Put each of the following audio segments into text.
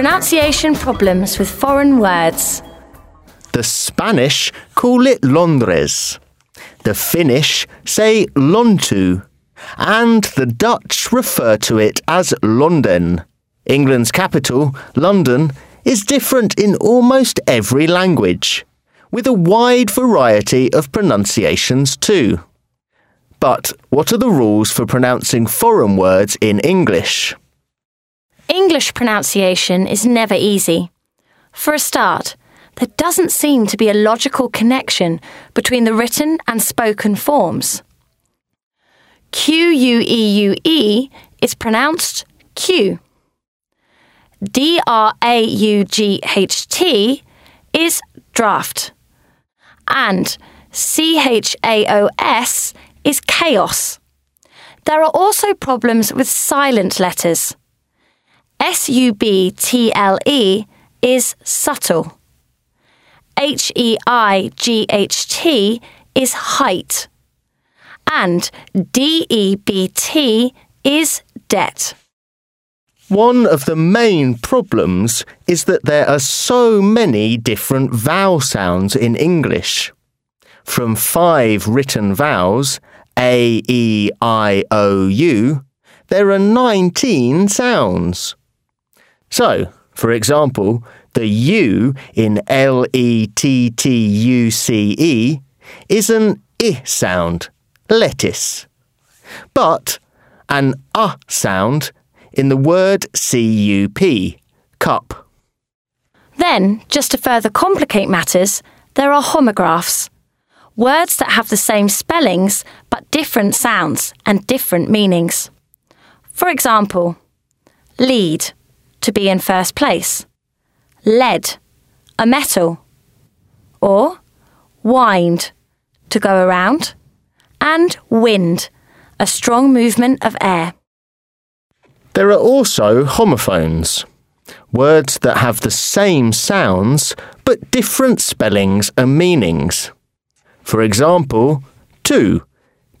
Pronunciation problems with foreign words. The Spanish call it Londres. The Finnish say Lontoo. And the Dutch refer to it as Londen. England's capital, London, is different in almost every language, with a wide variety of pronunciations too. But what are the rules for pronouncing foreign words in English? English pronunciation is never easy. For a start, there doesn't seem to be a logical connection between the written and spoken forms. Q U E U E is pronounced Q. D R A U G H T is draft. And C H A O S is chaos. There are also problems with silent letters. S U B T L E is subtle. H E I G H T is height. And D E B T is debt. One of the main problems is that there are so many different vowel sounds in English. From five written vowels, A, E, I, O, U, there are 19 sounds. So, for example, the U in L E T T U C E is an I sound, lettuce. But an A sound in the word CUP, cup. Then, just to further complicate matters, there are homographs. Words that have the same spellings but different sounds and different meanings. For example, lead, to be in first place, lead, a metal, or wind, to go around, and wind, a strong movement of air. There are also homophones, words that have the same sounds but different spellings and meanings. For example, to,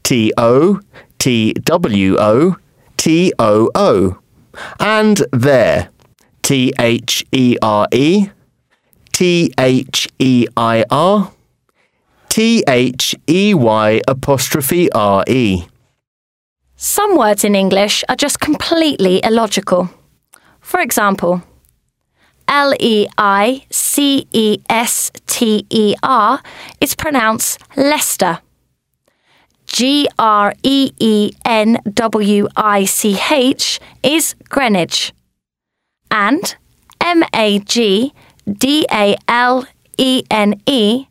T O, T W O, T O O, and there, T H E R E, T H E I R, T H E Y apostrophe R E. Some words in English are just completely illogical. For example, L E I C E S T E R is pronounced Leicester. G R E E N W I C H is Greenwich. And M A G D A L E N E,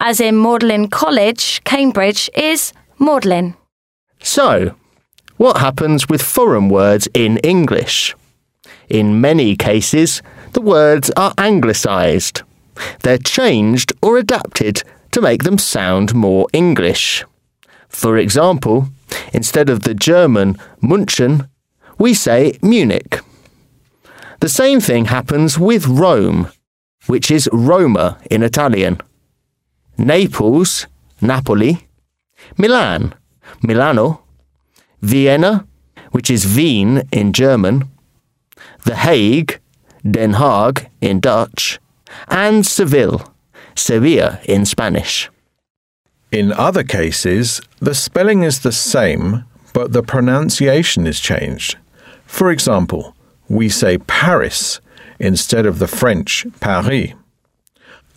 as in Magdalene College, Cambridge, is Magdalen. So, what happens with foreign words in English? In many cases, the words are anglicised. They're changed or adapted to make them sound more English. For example, instead of the German München, we say Munich. The same thing happens with Rome, which is Roma in Italian. Naples, Napoli. Milan, Milano. Vienna, which is Wien in German, The Hague, Den Haag in Dutch, and Seville, Sevilla in Spanish. In other cases, the spelling is the same, but the pronunciation is changed. For example, we say Paris instead of the French Paris.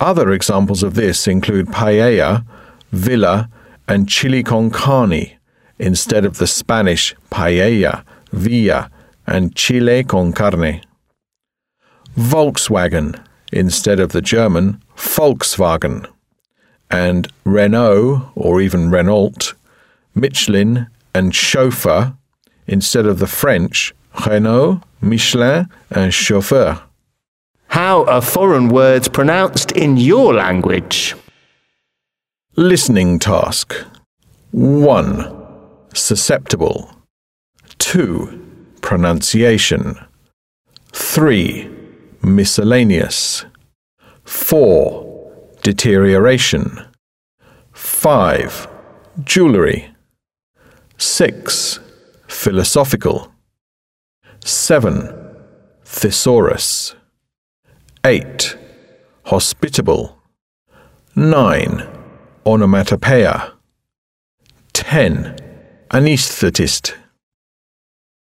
Other examples of this include paella, villa, and chili con carne instead of the Spanish paella, villa, and chile con carne. Volkswagen instead of the German Volkswagen. And Renault, or even Renault, Michelin, and chauffeur instead of the French Renault, Michelin, and chauffeur. How are foreign words pronounced in your language? Listening task 1 susceptible. 2. Pronunciation. 3. Miscellaneous. 4. Deterioration. 5. Jewelry. 6. Philosophical. 7. Thesaurus. 8. Hospitable. 9. Onomatopoeia. 10. Anesthetist.